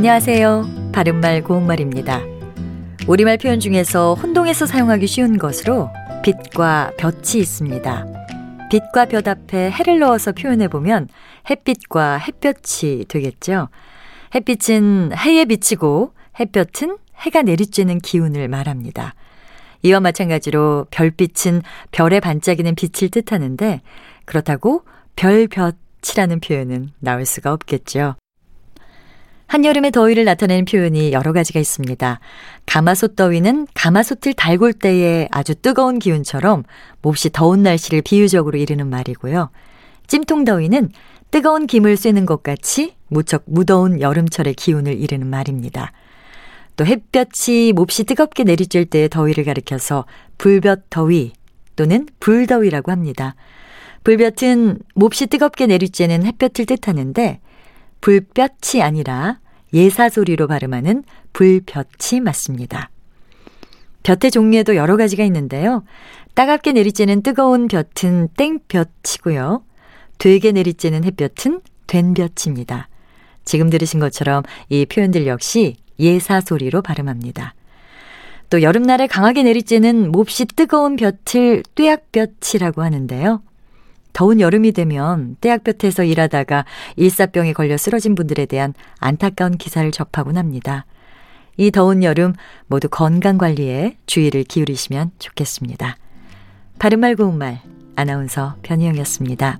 안녕하세요. 바른말 고운말입니다. 우리말 표현 중에서 혼동해서 사용하기 쉬운 것으로 빛과 볕이 있습니다. 빛과 볕 앞에 해를 넣어서 표현해 보면 햇빛과 햇볕이 되겠죠. 햇빛은 해에 비치고 햇볕은 해가 내리쬐는 기운을 말합니다. 이와 마찬가지로 별빛은 별에 반짝이는 빛을 뜻하는데 그렇다고 별볕이라는 표현은 나올 수가 없겠죠. 한여름의 더위를 나타내는 표현이 여러 가지가 있습니다. 가마솥 더위는 가마솥을 달굴 때의 아주 뜨거운 기운처럼 몹시 더운 날씨를 비유적으로 이르는 말이고요. 찜통 더위는 뜨거운 김을 쐬는 것 같이 무척 무더운 여름철의 기운을 이르는 말입니다. 또 햇볕이 몹시 뜨겁게 내리쬐을 때의 더위를 가리켜서 불볕 더위 또는 불더위라고 합니다. 불볕은 몹시 뜨겁게 내리쬐는 햇볕을 뜻하는데 불볕이 아니라 예사소리로 발음하는 불볕이 맞습니다. 볕의 종류에도 여러 가지가 있는데요. 따갑게 내리쬐는 뜨거운 볕은 땡볕이고요. 되게 내리쬐는 햇볕은 된볕입니다. 지금 들으신 것처럼 이 표현들 역시 예사소리로 발음합니다. 또 여름날에 강하게 내리쬐는 몹시 뜨거운 볕을 뙤약볕이라고 하는데요. 더운 여름이 되면 떼약볕에서 일하다가 일사병에 걸려 쓰러진 분들에 대한 안타까운 기사를 접하곤 합니다. 이 더운 여름 모두 건강 관리에 주의를 기울이시면 좋겠습니다. 바른말 고운말 아나운서 변희영이었습니다.